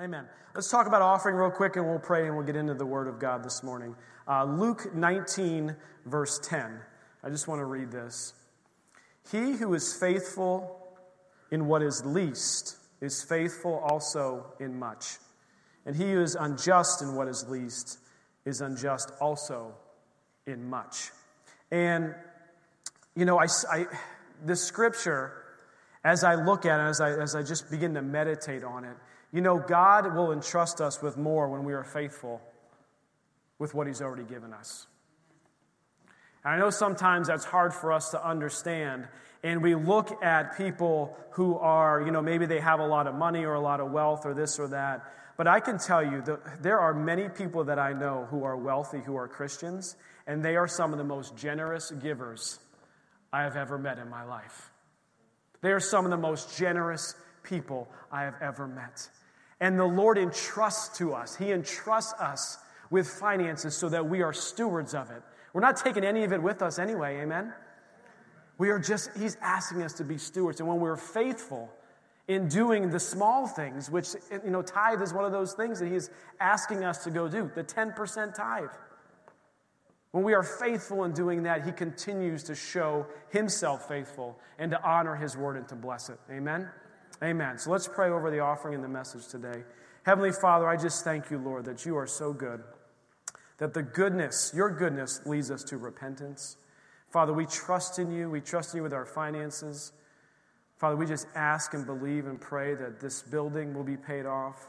Amen. Let's talk about offering real quick and we'll pray and we'll get into the Word of God this morning. Uh, Luke 19, verse 10. I just want to read this. He who is faithful in what is least is faithful also in much. And he who is unjust in what is least is unjust also in much. And, you know, I, I, this scripture, as I look at it, as I, as I just begin to meditate on it, you know, God will entrust us with more when we are faithful with what He's already given us. And I know sometimes that's hard for us to understand. And we look at people who are, you know, maybe they have a lot of money or a lot of wealth or this or that. But I can tell you that there are many people that I know who are wealthy, who are Christians, and they are some of the most generous givers I have ever met in my life. They are some of the most generous people I have ever met. And the Lord entrusts to us, He entrusts us with finances so that we are stewards of it. We're not taking any of it with us anyway, amen? We are just, He's asking us to be stewards. And when we're faithful in doing the small things, which, you know, tithe is one of those things that He's asking us to go do, the 10% tithe. When we are faithful in doing that, He continues to show Himself faithful and to honor His word and to bless it. Amen? Amen. So let's pray over the offering and the message today. Heavenly Father, I just thank you, Lord, that you are so good, that the goodness, your goodness, leads us to repentance. Father, we trust in you. We trust in you with our finances. Father, we just ask and believe and pray that this building will be paid off,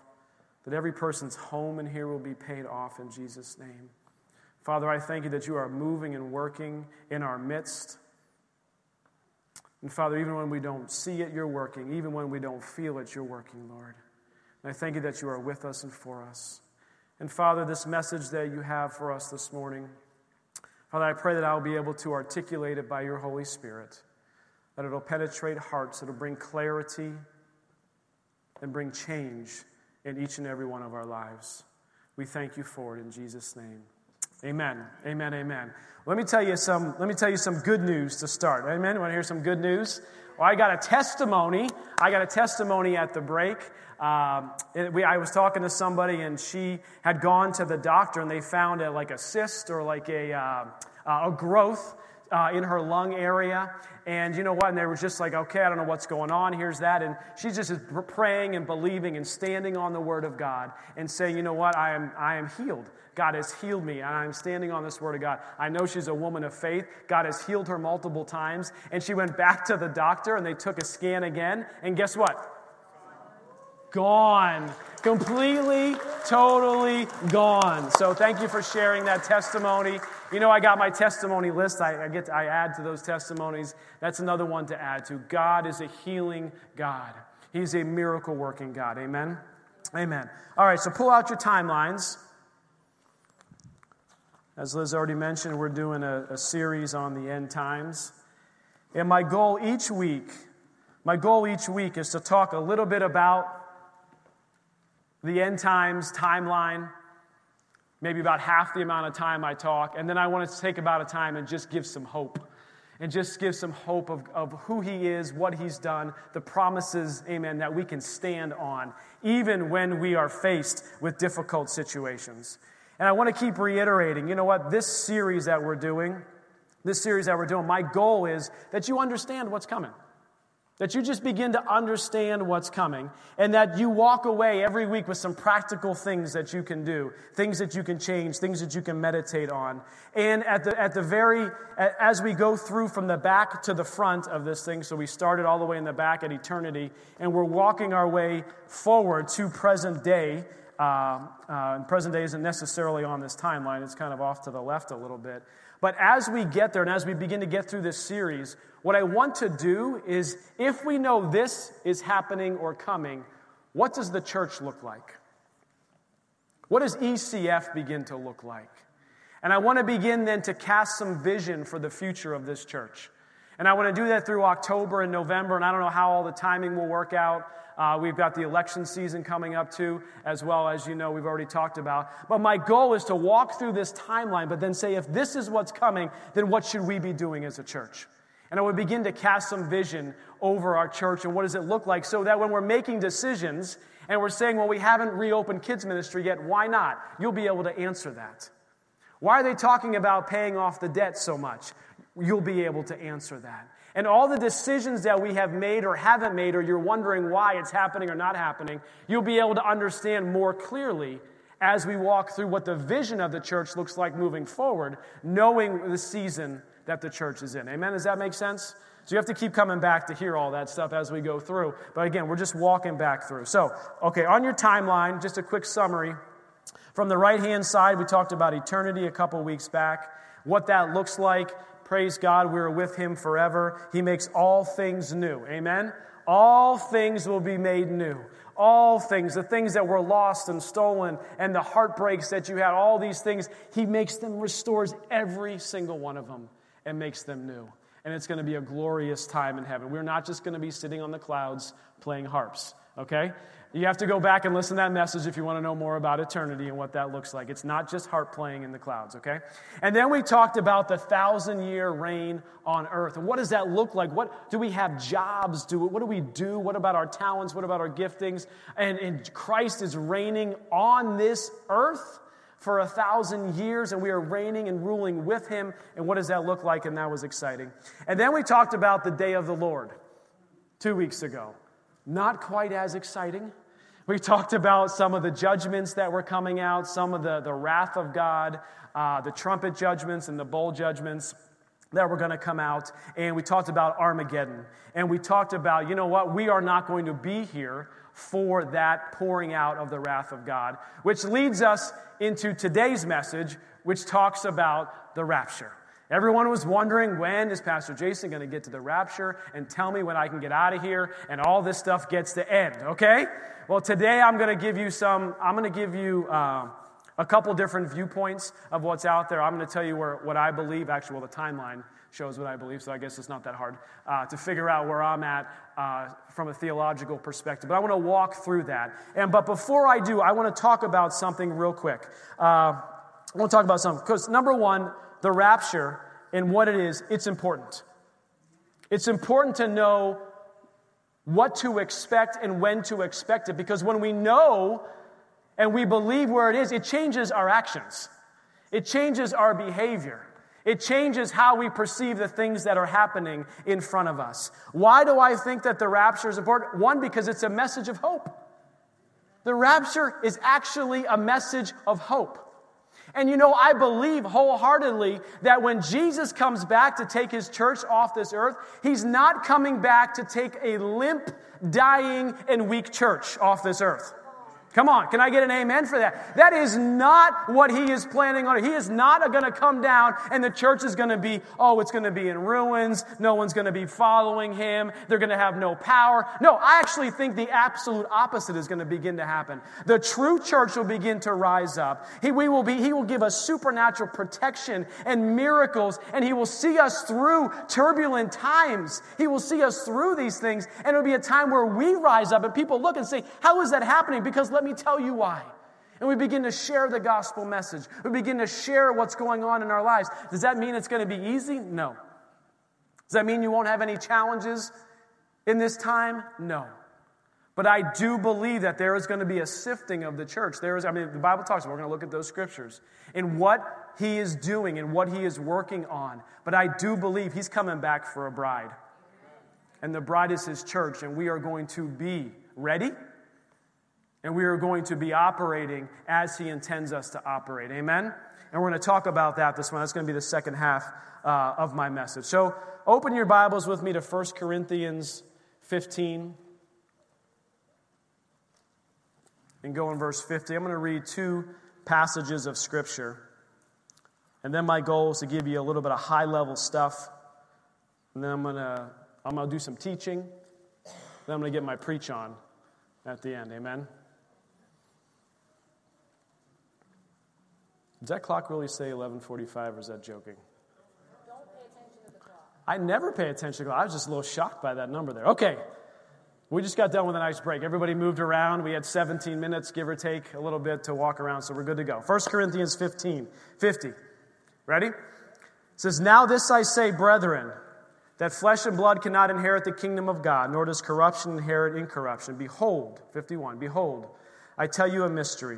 that every person's home in here will be paid off in Jesus' name. Father, I thank you that you are moving and working in our midst. And Father, even when we don't see it, you're working. Even when we don't feel it, you're working, Lord. And I thank you that you are with us and for us. And Father, this message that you have for us this morning, Father, I pray that I'll be able to articulate it by your Holy Spirit, that it'll penetrate hearts, it'll bring clarity and bring change in each and every one of our lives. We thank you for it in Jesus' name. Amen. Amen. Amen. Let me tell you some, let me tell you some good news to start. Amen. Want to hear some good news? Well, I got a testimony. I got a testimony at the break. Um, we, I was talking to somebody, and she had gone to the doctor, and they found a, like a cyst or like a, uh, a growth uh, in her lung area. And you know what? And they were just like, okay, I don't know what's going on. Here's that. And she's just praying and believing and standing on the word of God and saying, you know what? I am, I am healed. God has healed me, and I'm standing on this word of God. I know she's a woman of faith. God has healed her multiple times. And she went back to the doctor, and they took a scan again. And guess what? Gone. Completely, totally gone. So thank you for sharing that testimony. You know, I got my testimony list. I, I, get to, I add to those testimonies. That's another one to add to. God is a healing God. He's a miracle working God. Amen. Amen. All right, so pull out your timelines. As Liz already mentioned, we're doing a, a series on the end times. And my goal each week, my goal each week is to talk a little bit about the end times timeline, maybe about half the amount of time I talk. And then I want to take about a time and just give some hope. And just give some hope of, of who he is, what he's done, the promises, amen, that we can stand on, even when we are faced with difficult situations. And I want to keep reiterating, you know what, this series that we're doing, this series that we're doing, my goal is that you understand what's coming. That you just begin to understand what's coming, and that you walk away every week with some practical things that you can do, things that you can change, things that you can meditate on. And at the, at the very, as we go through from the back to the front of this thing, so we started all the way in the back at eternity, and we're walking our way forward to present day, uh, uh, present day isn't necessarily on this timeline, it's kind of off to the left a little bit. But as we get there and as we begin to get through this series, what I want to do is if we know this is happening or coming, what does the church look like? What does ECF begin to look like? And I want to begin then to cast some vision for the future of this church. And I want to do that through October and November, and I don't know how all the timing will work out. Uh, we've got the election season coming up too, as well as you know, we've already talked about. But my goal is to walk through this timeline, but then say, if this is what's coming, then what should we be doing as a church? And I would begin to cast some vision over our church and what does it look like so that when we're making decisions And we're saying, well, we haven't reopened kids' ministry yet. Why not? You'll be able to answer that. Why are they talking about paying off the debt so much? You'll be able to answer that. And all the decisions that we have made or haven't made, or you're wondering why it's happening or not happening, you'll be able to understand more clearly as we walk through what the vision of the church looks like moving forward, knowing the season that the church is in. Amen? Does that make sense? So you have to keep coming back to hear all that stuff as we go through. But again, we're just walking back through. So, okay, on your timeline, just a quick summary. From the right hand side, we talked about eternity a couple weeks back, what that looks like. Praise God, we're with Him forever. He makes all things new. Amen? All things will be made new. All things, the things that were lost and stolen, and the heartbreaks that you had, all these things, He makes them, restores every single one of them, and makes them new and it's going to be a glorious time in heaven. We're not just going to be sitting on the clouds playing harps, okay? You have to go back and listen to that message if you want to know more about eternity and what that looks like. It's not just harp playing in the clouds, okay? And then we talked about the thousand year reign on earth. And what does that look like? What do we have jobs? Do what do we do? What about our talents? What about our giftings? And, and Christ is reigning on this earth for a thousand years and we are reigning and ruling with him. And what does that look like? And that was exciting. And then we talked about the day of the Lord two weeks ago. Not quite as exciting. We talked about some of the judgments that were coming out, some of the, the wrath of God, uh, the trumpet judgments and the bowl judgments that were going to come out. And we talked about Armageddon. And we talked about, you know what, we are not going to be here for that pouring out of the wrath of God, which leads us into today's message, which talks about the rapture. Everyone was wondering when is Pastor Jason going to get to the rapture and tell me when I can get out of here and all this stuff gets to end, okay? Well, today I'm going to give you some, I'm going to give you uh, a couple different viewpoints of what's out there. I'm going to tell you where, what I believe, actually, well, the timeline shows what I believe, so I guess it's not that hard uh, to figure out where I'm at uh, from a theological perspective. But I want to walk through that. And but before I do, I want to talk about something real quick. Uh, I want to talk about something because number one, the rapture and what it is, it's important. It's important to know what to expect and when to expect it because when we know and we believe where it is, it changes our actions. It changes our behavior. It changes how we perceive the things that are happening in front of us. Why do I think that the rapture is important? One, because it's a message of hope. The rapture is actually a message of hope. And you know, I believe wholeheartedly that when Jesus comes back to take his church off this earth, he's not coming back to take a limp, dying, and weak church off this earth. Come on, can I get an amen for that? That is not what he is planning on. He is not going to come down and the church is going to be, oh, it's going to be in ruins. No one's going to be following him. They're going to have no power. No, I actually think the absolute opposite is going to begin to happen. The true church will begin to rise up. He, we will be, he will give us supernatural protection and miracles, and he will see us through turbulent times. He will see us through these things, and it'll be a time where we rise up and people look and say, how is that happening? Because let me tell you why. And we begin to share the gospel message. We begin to share what's going on in our lives. Does that mean it's going to be easy? No. Does that mean you won't have any challenges in this time? No. But I do believe that there is going to be a sifting of the church. There is, I mean, the Bible talks about, we're going to look at those scriptures and what he is doing and what he is working on. But I do believe he's coming back for a bride. And the bride is his church, and we are going to be ready and we are going to be operating as He intends us to operate. Amen? And we're going to talk about that this morning. That's going to be the second half uh, of my message. So open your Bibles with me to 1 Corinthians 15 and go in verse 50. I'm going to read two passages of Scripture. And then my goal is to give you a little bit of high level stuff. And then I'm going to, I'm going to do some teaching. Then I'm going to get my preach on at the end. Amen? Does that clock really say 11:45, or is that joking? I never pay attention to the clock. I was just a little shocked by that number there. Okay. We just got done with a nice break. Everybody moved around. We had 17 minutes, give or take, a little bit to walk around, so we're good to go. 1 Corinthians 15, 50. Ready? It says, Now this I say, brethren, that flesh and blood cannot inherit the kingdom of God, nor does corruption inherit incorruption. Behold, 51, behold, I tell you a mystery.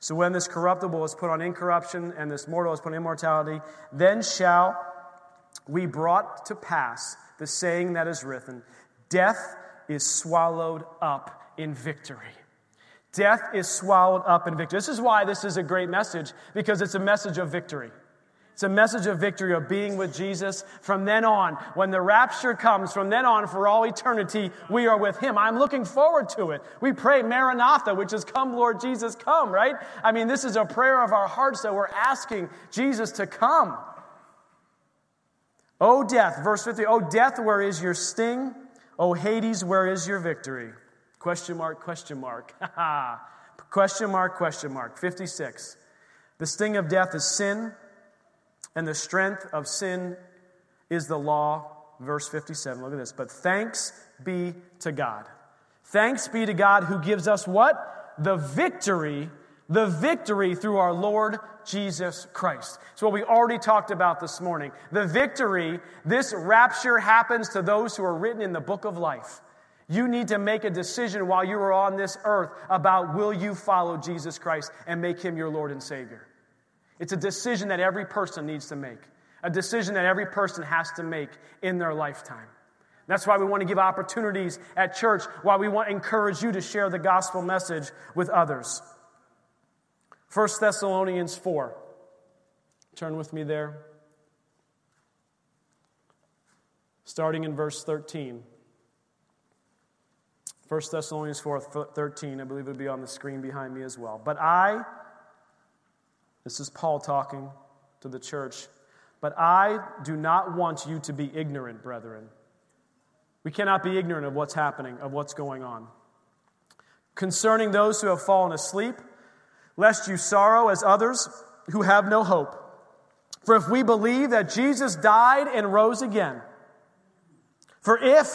So when this corruptible is put on incorruption and this mortal is put on immortality, then shall we brought to pass the saying that is written Death is swallowed up in victory. Death is swallowed up in victory. This is why this is a great message, because it's a message of victory. It's a message of victory, of being with Jesus from then on. When the rapture comes, from then on for all eternity, we are with Him. I'm looking forward to it. We pray Maranatha, which is come, Lord Jesus, come, right? I mean, this is a prayer of our hearts that we're asking Jesus to come. O death, verse 50, O death, where is your sting? O Hades, where is your victory? Question mark, question mark. Question mark, question mark. 56. The sting of death is sin and the strength of sin is the law. Verse 57. Look at this. But thanks be to God. Thanks be to God who gives us what? The victory, the victory through our Lord Jesus Christ. It's what we already talked about this morning. The victory, this rapture happens to those who are written in the book of life. You need to make a decision while you are on this earth about will you follow Jesus Christ and make him your Lord and Savior. It's a decision that every person needs to make, a decision that every person has to make in their lifetime. That's why we want to give opportunities at church, why we want to encourage you to share the gospel message with others. 1 Thessalonians 4. Turn with me there. Starting in verse 13. 1 Thessalonians 4 13, I believe it'll be on the screen behind me as well. But I, this is Paul talking to the church. But I do not want you to be ignorant, brethren. We cannot be ignorant of what's happening, of what's going on. Concerning those who have fallen asleep, lest you sorrow as others who have no hope. For if we believe that Jesus died and rose again, for if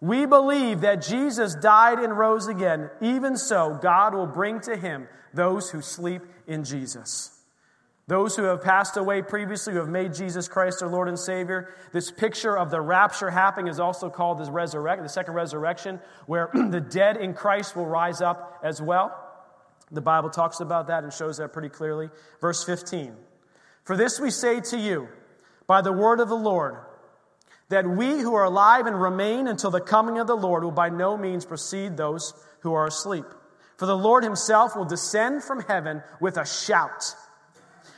we believe that Jesus died and rose again, even so God will bring to him those who sleep in Jesus. Those who have passed away previously, who have made Jesus Christ their Lord and Savior. This picture of the rapture happening is also called the resurrection, the second resurrection, where the dead in Christ will rise up as well. The Bible talks about that and shows that pretty clearly. Verse 15. For this we say to you, by the word of the Lord, that we who are alive and remain until the coming of the Lord will by no means precede those who are asleep. For the Lord himself will descend from heaven with a shout,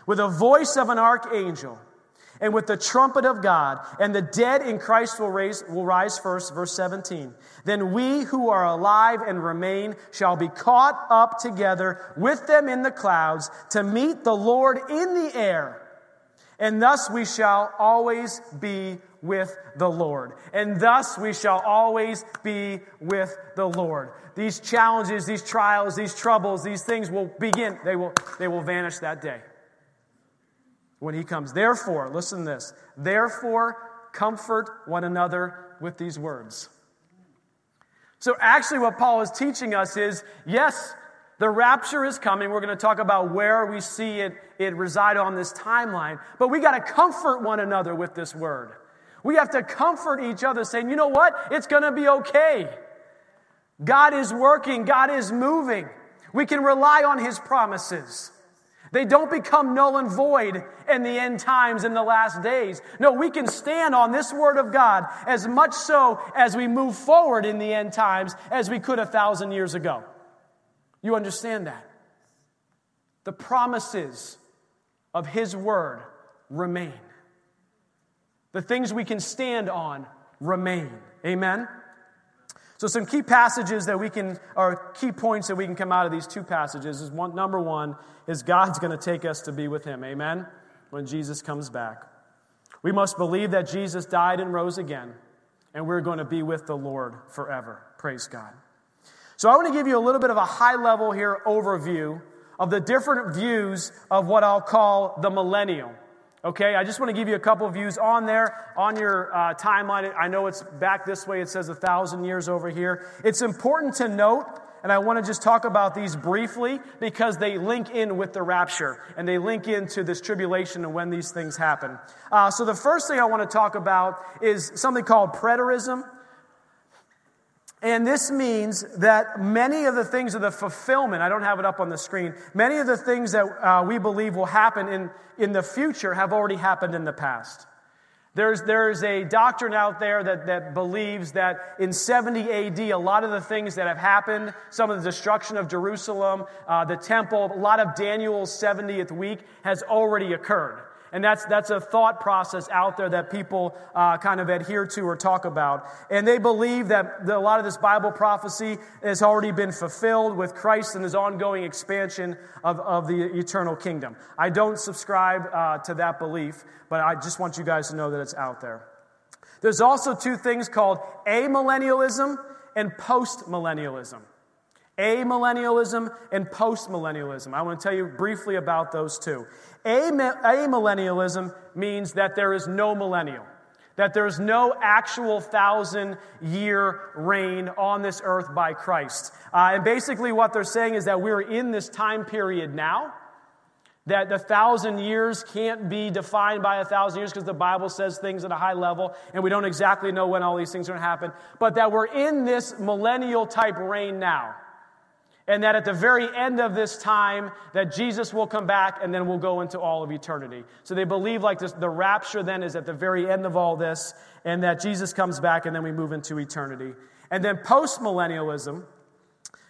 with a voice of an archangel, and with the trumpet of God, and the dead in Christ will, raise, will rise first. Verse 17. Then we who are alive and remain shall be caught up together with them in the clouds to meet the Lord in the air. And thus we shall always be with the Lord. And thus we shall always be with the Lord. These challenges, these trials, these troubles, these things will begin, they will, they will vanish that day when he comes. Therefore, listen to this. Therefore, comfort one another with these words. So, actually, what Paul is teaching us is yes, the rapture is coming. We're going to talk about where we see it, it reside on this timeline. But we got to comfort one another with this word. We have to comfort each other, saying, you know what? It's going to be okay. God is working, God is moving. We can rely on His promises. They don't become null and void in the end times in the last days. No, we can stand on this word of God as much so as we move forward in the end times as we could a thousand years ago. You understand that? The promises of His word remain. The things we can stand on remain. Amen? So, some key passages that we can, or key points that we can come out of these two passages is one, number one, is God's going to take us to be with Him. Amen? When Jesus comes back. We must believe that Jesus died and rose again, and we're going to be with the Lord forever. Praise God. So I want to give you a little bit of a high level here overview of the different views of what I'll call the millennial. Okay, I just want to give you a couple views on there, on your uh, timeline. I know it's back this way, it says a thousand years over here. It's important to note, and I want to just talk about these briefly because they link in with the rapture and they link into this tribulation and when these things happen. Uh, so, the first thing I want to talk about is something called preterism. And this means that many of the things of the fulfillment, I don't have it up on the screen, many of the things that uh, we believe will happen in, in the future have already happened in the past. There's, there's a doctrine out there that, that believes that in 70 AD, a lot of the things that have happened, some of the destruction of Jerusalem, uh, the temple, a lot of Daniel's 70th week has already occurred. And that's, that's a thought process out there that people uh, kind of adhere to or talk about. And they believe that the, a lot of this Bible prophecy has already been fulfilled with Christ and his ongoing expansion of, of the eternal kingdom. I don't subscribe uh, to that belief, but I just want you guys to know that it's out there. There's also two things called amillennialism and postmillennialism amillennialism and postmillennialism. I want to tell you briefly about those two. Amillennialism means that there is no millennial, that there is no actual thousand year reign on this earth by Christ. Uh, and basically, what they're saying is that we're in this time period now. That the thousand years can't be defined by a thousand years because the Bible says things at a high level and we don't exactly know when all these things are going to happen, but that we're in this millennial type reign now and that at the very end of this time that jesus will come back and then we'll go into all of eternity. So they believe like this the rapture then is at the very end of all this and that jesus comes back and then we move into eternity. And then postmillennialism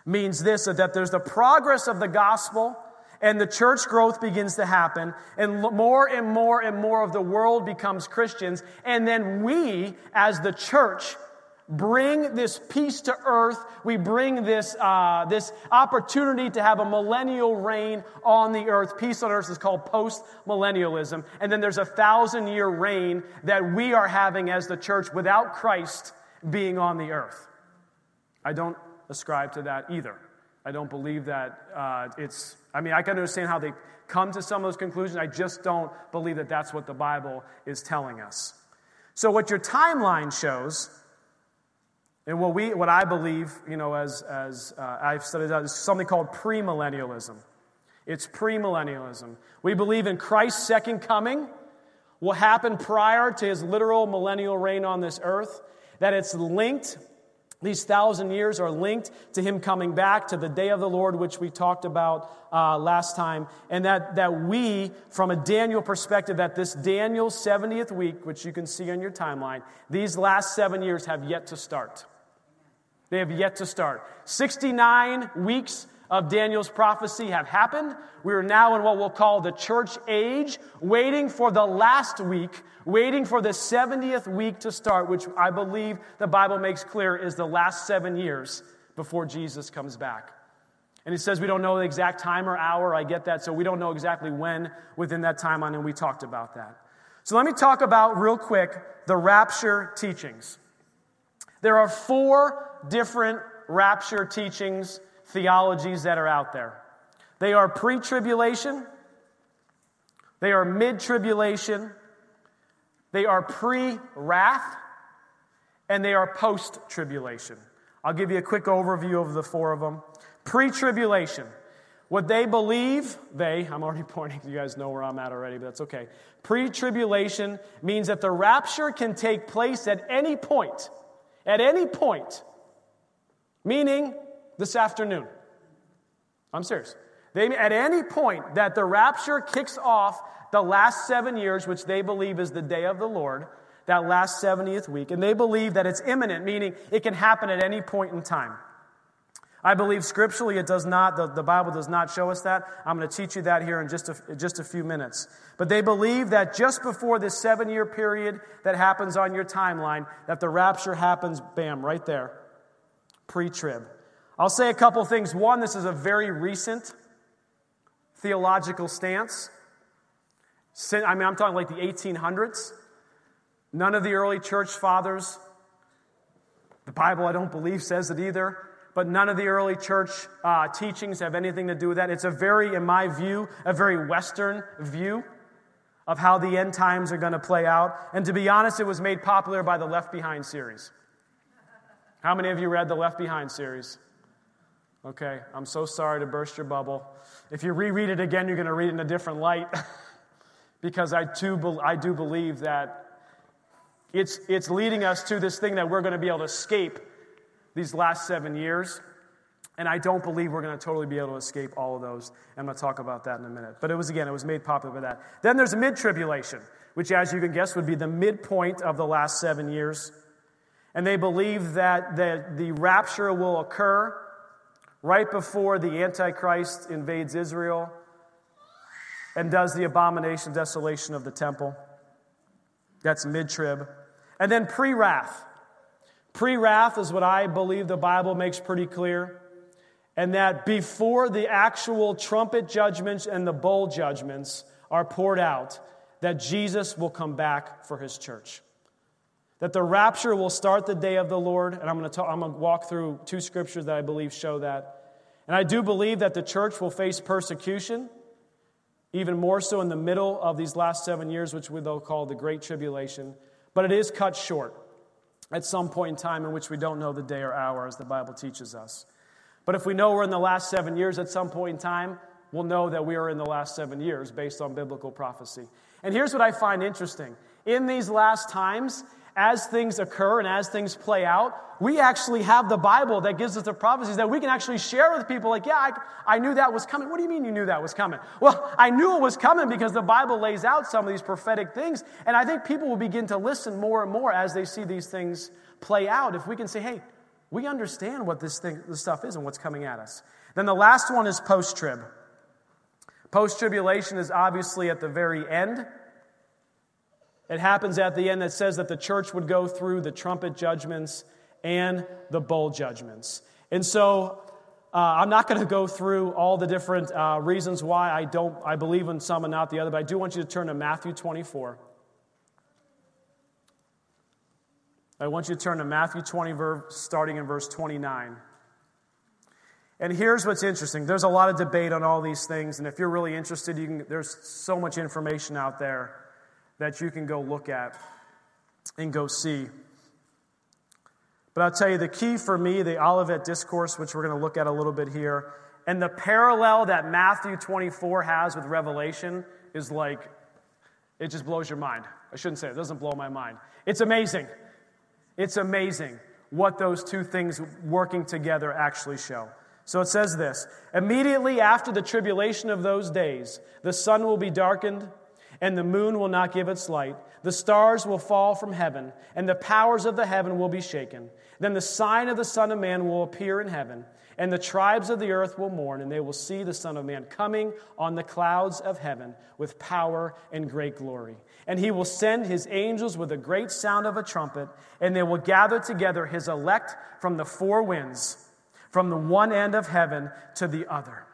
means this that there's the progress of the gospel and the church growth begins to happen and more and more and more of the world becomes christians. And then we as the church bring this peace to earth. We bring this, uh, this opportunity to have a millennial reign on the earth. Peace on earth is called post millennialism. And then there's a thousand year reign that we are having as the church without Christ being on the earth. I don't ascribe to that either. I don't believe that uh, it's, I mean, I can understand how they come to some of those conclusions. I just don't believe that that's what the Bible is telling us. So, what your timeline shows and what, we, what I believe, you know, as, as uh, I've studied out, is something called premillennialism. It's premillennialism. We believe in Christ's second coming will happen prior to his literal millennial reign on this earth, that it's linked, these thousand years are linked to him coming back to the day of the Lord, which we talked about uh, last time, and that, that we, from a Daniel perspective, that this Daniel 70th week, which you can see on your timeline, these last seven years have yet to start. They have yet to start. 69 weeks of Daniel's prophecy have happened. We are now in what we'll call the church age, waiting for the last week, waiting for the 70th week to start, which I believe the Bible makes clear is the last seven years before Jesus comes back. And it says we don't know the exact time or hour. I get that. So we don't know exactly when within that timeline, and we talked about that. So let me talk about, real quick, the rapture teachings. There are four different rapture teachings, theologies that are out there. They are pre tribulation, they are mid tribulation, they are pre wrath, and they are post tribulation. I'll give you a quick overview of the four of them. Pre tribulation. What they believe, they, I'm already pointing, you guys know where I'm at already, but that's okay. Pre tribulation means that the rapture can take place at any point. At any point meaning this afternoon. I'm serious. They, at any point that the rapture kicks off the last seven years, which they believe is the day of the Lord, that last 70th week, and they believe that it's imminent, meaning it can happen at any point in time. I believe scripturally it does not, the, the Bible does not show us that. I'm going to teach you that here in just a, just a few minutes. But they believe that just before this seven year period that happens on your timeline, that the rapture happens, bam, right there pre trib. I'll say a couple things. One, this is a very recent theological stance. I mean, I'm talking like the 1800s. None of the early church fathers, the Bible, I don't believe, says it either. But none of the early church uh, teachings have anything to do with that. It's a very, in my view, a very Western view of how the end times are going to play out. And to be honest, it was made popular by the Left Behind series. How many of you read the Left Behind series? Okay, I'm so sorry to burst your bubble. If you reread it again, you're going to read it in a different light because I, too, I do believe that it's, it's leading us to this thing that we're going to be able to escape these last seven years. And I don't believe we're going to totally be able to escape all of those. I'm going to talk about that in a minute. But it was, again, it was made popular by that. Then there's a mid tribulation, which, as you can guess, would be the midpoint of the last seven years. And they believe that the, the rapture will occur right before the Antichrist invades Israel and does the abomination, desolation of the temple. That's mid trib. And then pre wrath. Pre wrath is what I believe the Bible makes pretty clear. And that before the actual trumpet judgments and the bowl judgments are poured out, that Jesus will come back for his church. That the rapture will start the day of the Lord. And I'm going to, talk, I'm going to walk through two scriptures that I believe show that. And I do believe that the church will face persecution, even more so in the middle of these last seven years, which we will call the Great Tribulation. But it is cut short at some point in time in which we don't know the day or hour, as the Bible teaches us. But if we know we're in the last seven years at some point in time, we'll know that we are in the last seven years based on biblical prophecy. And here's what I find interesting in these last times, as things occur and as things play out, we actually have the Bible that gives us the prophecies that we can actually share with people. Like, yeah, I, I, knew that was coming. What do you mean you knew that was coming? Well, I knew it was coming because the Bible lays out some of these prophetic things. And I think people will begin to listen more and more as they see these things play out. If we can say, hey, we understand what this, thing, this stuff is and what's coming at us. Then the last one is post trib. Post tribulation is obviously at the very end. It happens at the end that says that the church would go through the trumpet judgments and the bowl judgments. And so uh, I'm not going to go through all the different uh, reasons why I don't I believe in some and not the other, but I do want you to turn to Matthew 24. I want you to turn to Matthew 20, starting in verse 29. And here's what's interesting. There's a lot of debate on all these things, and if you're really interested, you can, there's so much information out there that you can go look at and go see. But I'll tell you the key for me, the Olivet Discourse, which we're going to look at a little bit here, and the parallel that Matthew 24 has with Revelation is like, it just blows your mind. I shouldn't say it, it doesn't blow my mind. It's amazing. It's amazing what those two things working together actually show. So it says this Immediately after the tribulation of those days, the sun will be darkened and the moon will not give its light. The stars will fall from heaven, and the powers of the heaven will be shaken. Then the sign of the Son of Man will appear in heaven, and the tribes of the earth will mourn, and they will see the Son of Man coming on the clouds of heaven with power and great glory. And he will send his angels with a great sound of a trumpet, and they will gather together his elect from the four winds, from the one end of heaven to the other.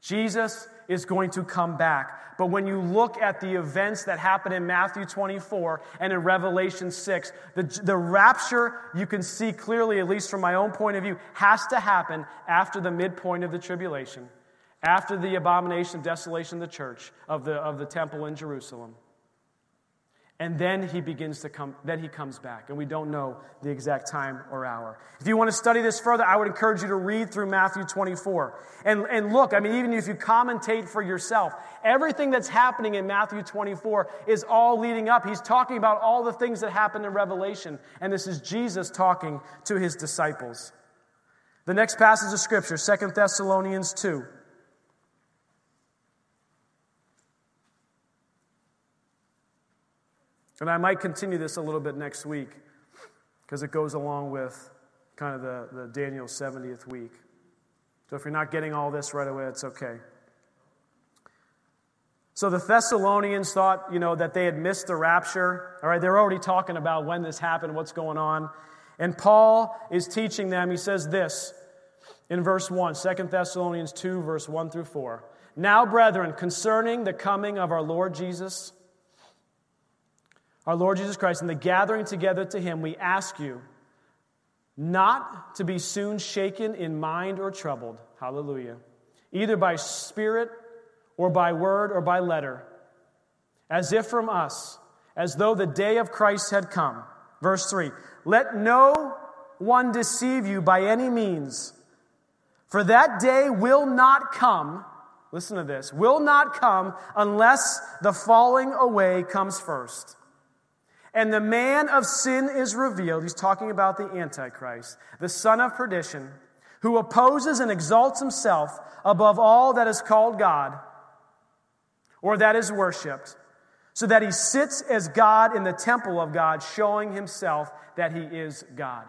Jesus is going to come back. But when you look at the events that happen in Matthew 24 and in Revelation 6, the, the rapture, you can see clearly, at least from my own point of view, has to happen after the midpoint of the tribulation, after the abomination, desolation of the church, of the, of the temple in Jerusalem. And then he begins to come, then he comes back. And we don't know the exact time or hour. If you want to study this further, I would encourage you to read through Matthew 24. And, and look, I mean, even if you commentate for yourself, everything that's happening in Matthew 24 is all leading up. He's talking about all the things that happened in Revelation. And this is Jesus talking to his disciples. The next passage of Scripture, Second Thessalonians 2. And I might continue this a little bit next week because it goes along with kind of the, the Daniel 70th week. So if you're not getting all this right away, it's okay. So the Thessalonians thought, you know, that they had missed the rapture. All right, they're already talking about when this happened, what's going on. And Paul is teaching them, he says this in verse 1, 2 Thessalonians 2, verse 1 through 4. Now, brethren, concerning the coming of our Lord Jesus, our Lord Jesus Christ, and the gathering together to him, we ask you, not to be soon shaken in mind or troubled. Hallelujah. Either by spirit or by word or by letter, as if from us, as though the day of Christ had come. Verse 3 Let no one deceive you by any means, for that day will not come. Listen to this will not come unless the falling away comes first and the man of sin is revealed. He's talking about the Antichrist, the son of perdition, who opposes and exalts himself above all that is called God or that is worshiped, so that he sits as God in the temple of God, showing himself that he is God.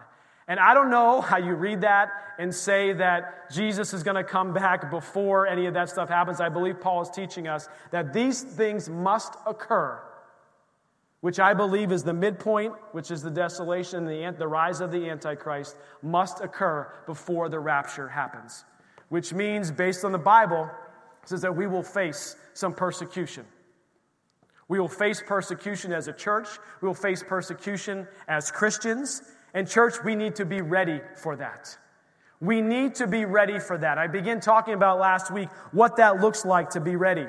And I don't know how you read that and say that Jesus is going to come back before any of that stuff happens. I believe Paul is teaching us that these things must occur which I believe is the midpoint, which is the desolation, the, the rise of the Antichrist, must occur before the rapture happens. Which means, based on the Bible, says that we will face some persecution. We will face persecution as a church. We will face persecution as Christians. And, church, we need to be ready for that. We need to be ready for that. I began talking about last week what that looks like to be ready.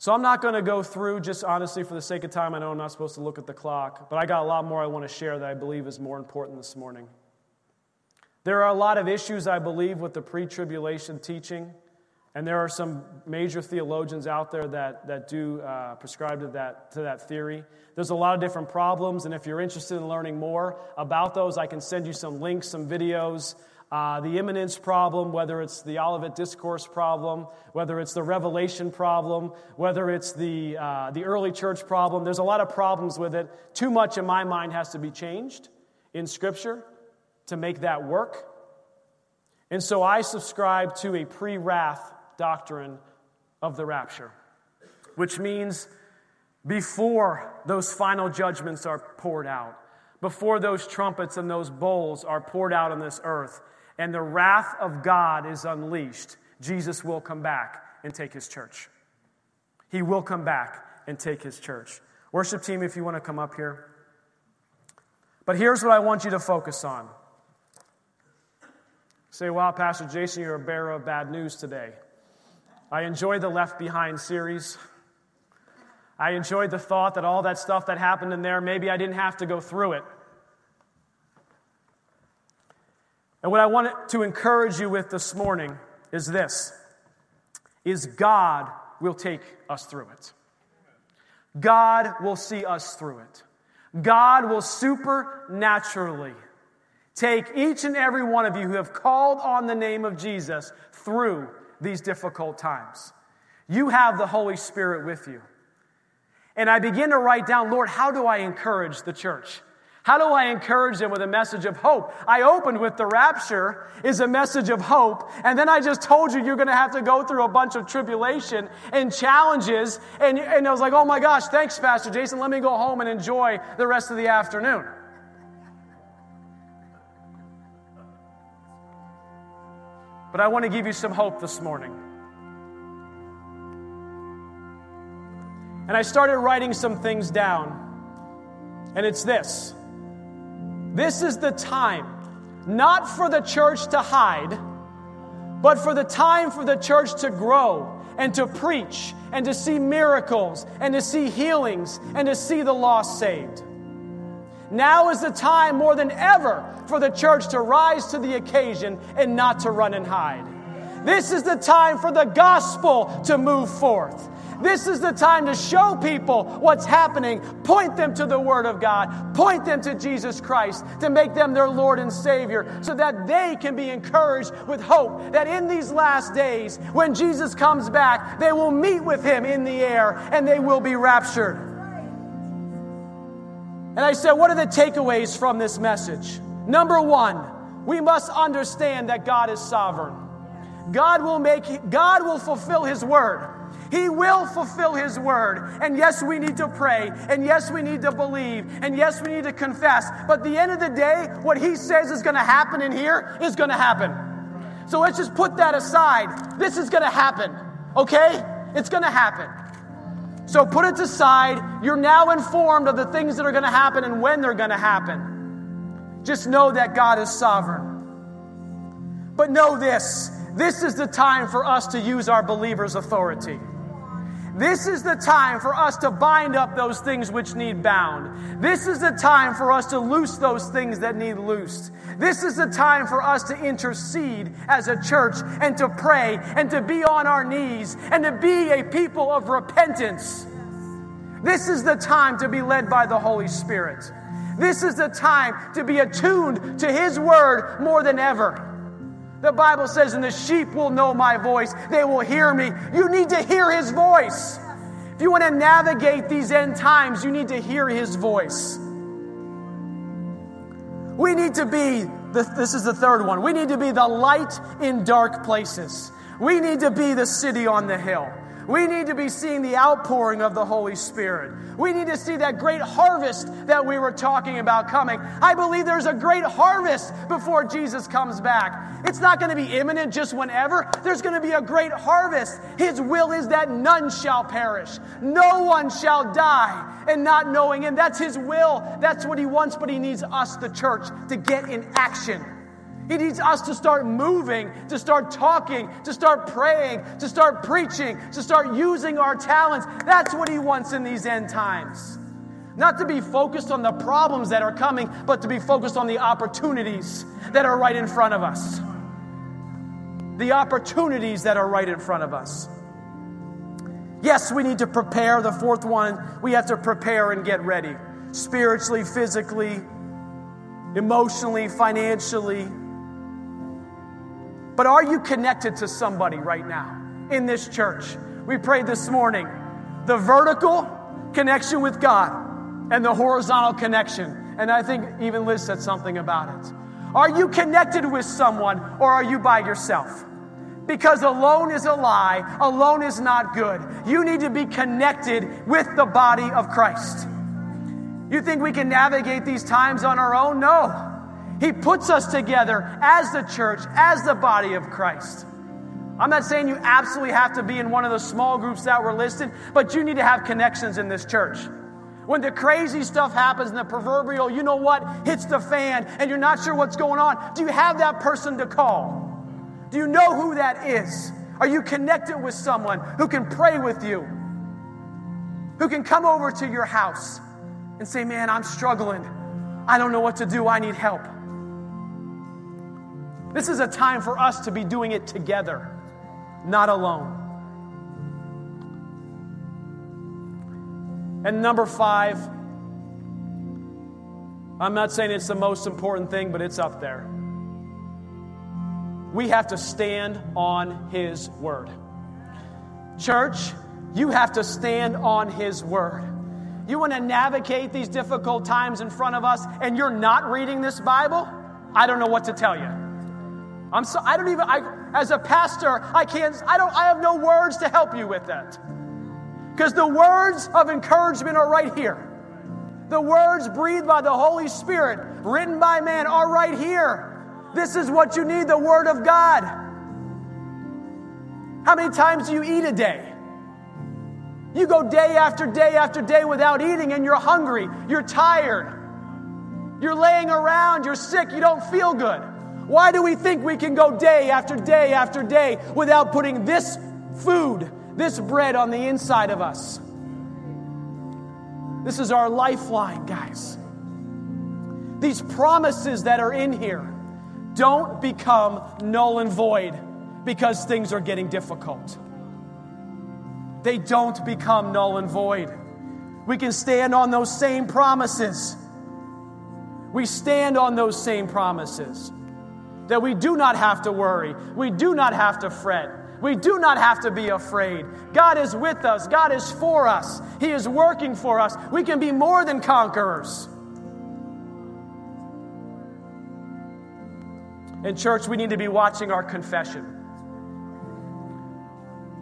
So I'm not going to go through, just honestly for the sake of time. I know I'm not supposed to look at the clock, but I got a lot more I want to share that I believe is more important this morning. There are a lot of issues, I believe, with the pre tribulation teaching, and there are some major theologians out there that, that do uh, prescribe to that, to that theory. There's a lot of different problems, and if you're interested in learning more about those, I can send you some links, some videos. Uh, the imminence problem, whether it's the Olivet Discourse problem, whether it's the Revelation problem, whether it's the, uh, the early church problem. There's a lot of problems with it. Too much, in my mind, has to be changed in Scripture to make that work. And so I subscribe to a pre wrath doctrine of the rapture, which means before those final judgments are poured out, before those trumpets and those bowls are poured out on this earth, and the wrath of God is unleashed, Jesus will come back and take his church. He will come back and take his church. Worship team, if you want to come up here. But here's what I want you to focus on. Say, wow, Pastor Jason, you're a bearer of bad news today. I enjoyed the Left Behind series. I enjoyed the thought that all that stuff that happened in there, maybe I didn't have to go through it. And what I want to encourage you with this morning is this is God will take us through it. God will see us through it. God will supernaturally take each and every one of you who have called on the name of Jesus through these difficult times. You have the Holy Spirit with you. And I begin to write down, Lord, how do I encourage the church? How do I encourage them with a message of hope? I opened with the rapture is a message of hope. And then I just told you you're going to have to go through a bunch of tribulation and challenges. And, and I was like, oh my gosh, thanks, Pastor Jason. Let me go home and enjoy the rest of the afternoon. But I want to give you some hope this morning. And I started writing some things down. And it's this. This is the time, not for the church to hide, but for the time for the church to grow and to preach and to see miracles and to see healings and to see the lost saved. Now is the time more than ever for the church to rise to the occasion and not to run and hide. This is the time for the gospel to move forth. This is the time to show people what's happening, point them to the Word of God, point them to Jesus Christ, to make them their Lord and Savior, so that they can be encouraged with hope that in these last days, when Jesus comes back, they will meet with Him in the air and they will be raptured. And I said, what are the takeaways from this message? Number one, we must understand that God is sovereign. God will make God will fulfill his word. He will fulfill His word. And yes, we need to pray. And yes, we need to believe. And yes, we need to confess. But the end of the day, what He says is going to happen in here is going to happen. So let's just put that aside. This is going to happen. Okay? It's going to happen. So put it aside. You're now informed of the things that are going to happen and when they're going to happen. Just know that God is sovereign. But know this this is the time for us to use our believers' authority. This is the time for us to bind up those things which need bound. This is the time for us to loose those things that need loosed. This is the time for us to intercede as a church and to pray and to be on our knees and to be a people of repentance. This is the time to be led by the Holy Spirit. This is the time to be attuned to His word more than ever. The Bible says, and the sheep will know my voice. They will hear me. You need to hear his voice. If you want to navigate these end times, you need to hear his voice. We need to be, this is the third one, we need to be the light in dark places. We need to be the city on the hill. We need to be seeing the outpouring of the Holy Spirit. We need to see that great harvest that we were talking about coming. I believe there's a great harvest before Jesus comes back. It's not going to be imminent just whenever. There's going to be a great harvest. His will is that none shall perish, no one shall die, and not knowing Him. That's His will. That's what He wants, but He needs us, the church, to get in action. He needs us to start moving, to start talking, to start praying, to start preaching, to start using our talents. That's what He wants in these end times. Not to be focused on the problems that are coming, but to be focused on the opportunities that are right in front of us. The opportunities that are right in front of us. Yes, we need to prepare. The fourth one, we have to prepare and get ready spiritually, physically, emotionally, financially. But are you connected to somebody right now in this church? We prayed this morning the vertical connection with God and the horizontal connection. And I think even Liz said something about it. Are you connected with someone or are you by yourself? Because alone is a lie, alone is not good. You need to be connected with the body of Christ. You think we can navigate these times on our own? No. He puts us together as the church, as the body of Christ. I'm not saying you absolutely have to be in one of those small groups that were listed, but you need to have connections in this church. When the crazy stuff happens and the proverbial, you know what, hits the fan and you're not sure what's going on, do you have that person to call? Do you know who that is? Are you connected with someone who can pray with you? Who can come over to your house and say, Man, I'm struggling. I don't know what to do. I need help. This is a time for us to be doing it together, not alone. And number five, I'm not saying it's the most important thing, but it's up there. We have to stand on His Word. Church, you have to stand on His Word. You want to navigate these difficult times in front of us and you're not reading this Bible? I don't know what to tell you. I'm so, I don't even, I, as a pastor, I can't, I don't, I have no words to help you with that. Because the words of encouragement are right here. The words breathed by the Holy Spirit, written by man, are right here. This is what you need the Word of God. How many times do you eat a day? You go day after day after day without eating and you're hungry, you're tired, you're laying around, you're sick, you don't feel good. Why do we think we can go day after day after day without putting this food, this bread on the inside of us? This is our lifeline, guys. These promises that are in here don't become null and void because things are getting difficult. They don't become null and void. We can stand on those same promises. We stand on those same promises that we do not have to worry, we do not have to fret. We do not have to be afraid. God is with us. God is for us. He is working for us. We can be more than conquerors. In church, we need to be watching our confession.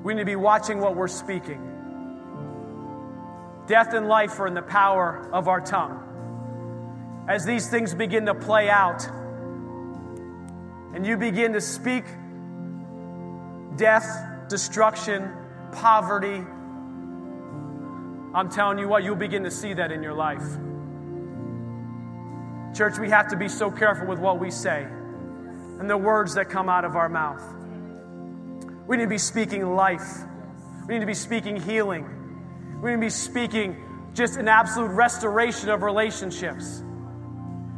We need to be watching what we're speaking. Death and life are in the power of our tongue. As these things begin to play out, and you begin to speak death, destruction, poverty, I'm telling you what, you'll begin to see that in your life. Church, we have to be so careful with what we say and the words that come out of our mouth. We need to be speaking life, we need to be speaking healing, we need to be speaking just an absolute restoration of relationships.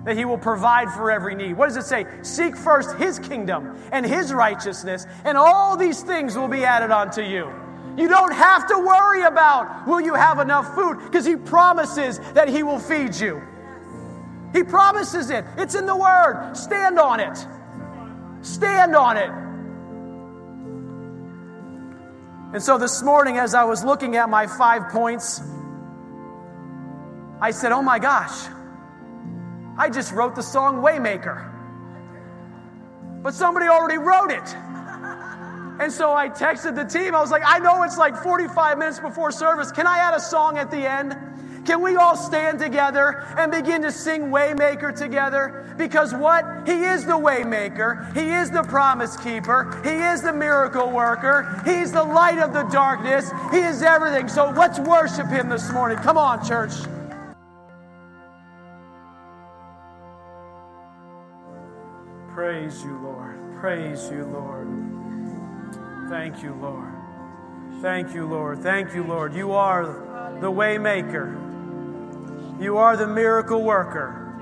That he will provide for every need. What does it say? Seek first his kingdom and his righteousness, and all these things will be added unto you. You don't have to worry about will you have enough food because he promises that he will feed you. He promises it. It's in the word. Stand on it. Stand on it. And so this morning, as I was looking at my five points, I said, Oh my gosh, I just wrote the song Waymaker. But somebody already wrote it. And so I texted the team. I was like, I know it's like 45 minutes before service. Can I add a song at the end? Can we all stand together and begin to sing Waymaker together? Because what? He is the Waymaker. He is the promise keeper. He is the miracle worker. He's the light of the darkness. He is everything. So let's worship Him this morning. Come on, church. Praise you, Lord. Praise you, Lord. Thank you, Lord. Thank you, Lord. Thank you, Lord. You are the waymaker. You are the miracle worker.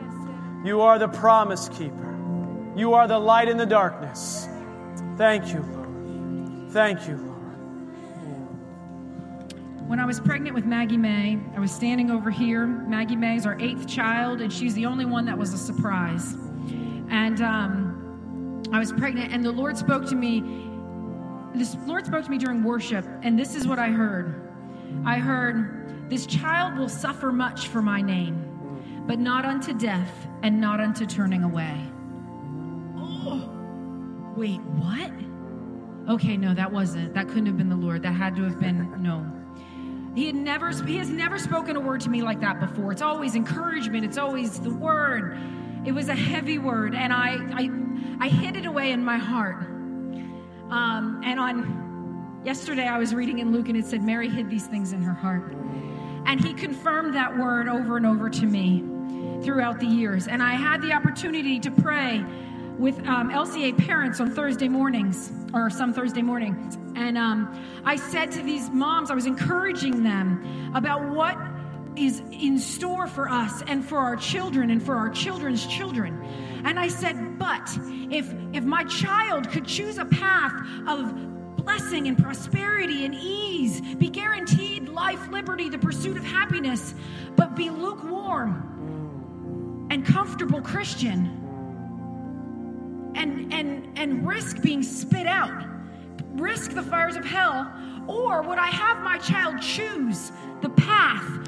You are the promise keeper. You are the light in the darkness. Thank you, Lord. Thank you, Lord. When I was pregnant with Maggie May, I was standing over here. Maggie May is our eighth child, and she's the only one that was a surprise. And um, I was pregnant, and the Lord spoke to me. The Lord spoke to me during worship, and this is what I heard. I heard, this child will suffer much for my name, but not unto death and not unto turning away. Oh, wait, what? Okay, no, that wasn't. That couldn't have been the Lord. That had to have been, no. He had never he has never spoken a word to me like that before. It's always encouragement, it's always the word. It was a heavy word, and I I, I hid it away in my heart. Um, and on yesterday I was reading in Luke and it said Mary hid these things in her heart. And he confirmed that word over and over to me throughout the years. And I had the opportunity to pray with um, LCA parents on Thursday mornings, or some Thursday mornings. And um, I said to these moms, I was encouraging them about what is in store for us and for our children and for our children's children. And I said, but if if my child could choose a path of blessing and prosperity and ease, be guaranteed life, liberty, the pursuit of happiness, but be lukewarm and comfortable Christian and and and risk being spit out, risk the fires of hell, or would I have my child choose the path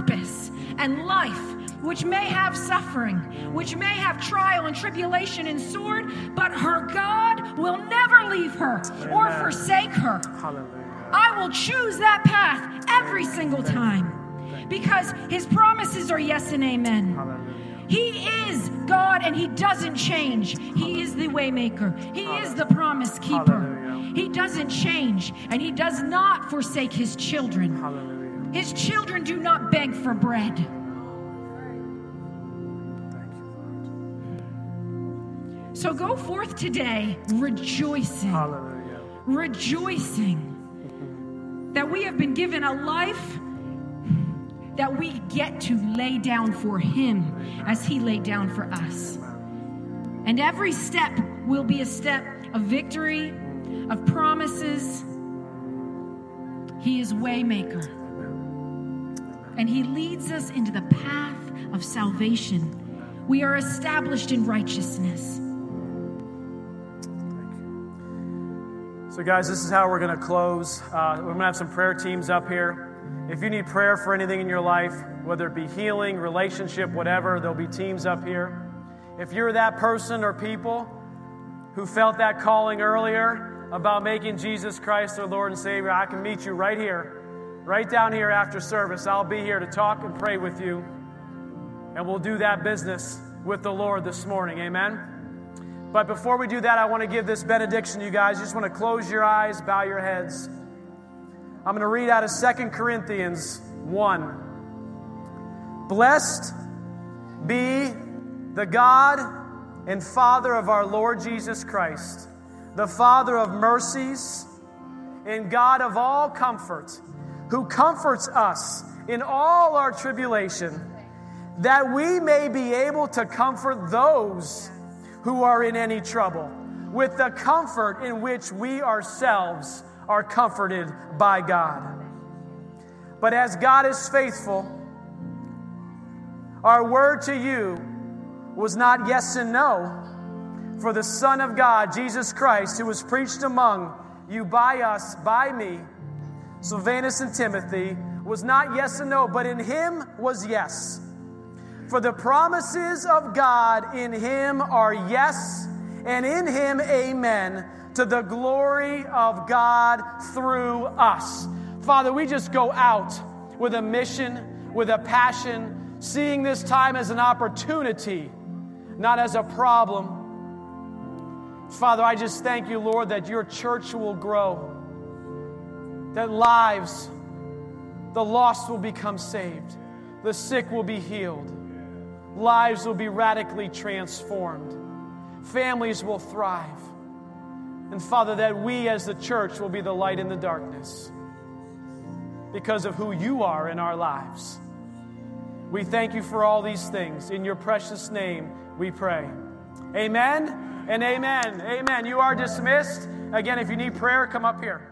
purpose and life which may have suffering, which may have trial and tribulation and sword, but her God will never leave her Amen. or forsake her. Hallelujah. I will choose that path every single time because his promises are yes and amen. Hallelujah. He is God and he doesn't change. He is the waymaker. He is the promise keeper. Hallelujah. He doesn't change and he does not forsake his children. His children do not beg for bread. So go forth today rejoicing. Hallelujah. Rejoicing that we have been given a life that we get to lay down for Him as He laid down for us. And every step will be a step of victory, of promises. He is waymaker. And he leads us into the path of salvation. We are established in righteousness. So, guys, this is how we're going to close. Uh, we're going to have some prayer teams up here. If you need prayer for anything in your life, whether it be healing, relationship, whatever, there'll be teams up here. If you're that person or people who felt that calling earlier about making Jesus Christ their Lord and Savior, I can meet you right here, right down here after service. I'll be here to talk and pray with you, and we'll do that business with the Lord this morning. Amen. But before we do that, I want to give this benediction, to you guys. You just want to close your eyes, bow your heads. I'm going to read out of Second Corinthians 1. Blessed be the God and Father of our Lord Jesus Christ, the Father of mercies and God of all comfort, who comforts us in all our tribulation, that we may be able to comfort those who are in any trouble with the comfort in which we ourselves are comforted by God. But as God is faithful, our word to you was not yes and no. For the Son of God, Jesus Christ, who was preached among you by us, by me, Silvanus and Timothy, was not yes and no, but in him was yes. For the promises of God in him are yes, and in him amen, to the glory of God through us. Father, we just go out with a mission, with a passion, seeing this time as an opportunity, not as a problem. Father, I just thank you, Lord, that your church will grow, that lives, the lost will become saved, the sick will be healed, lives will be radically transformed, families will thrive. And Father, that we as the church will be the light in the darkness because of who you are in our lives. We thank you for all these things. In your precious name, we pray. Amen and amen. Amen. You are dismissed. Again, if you need prayer, come up here.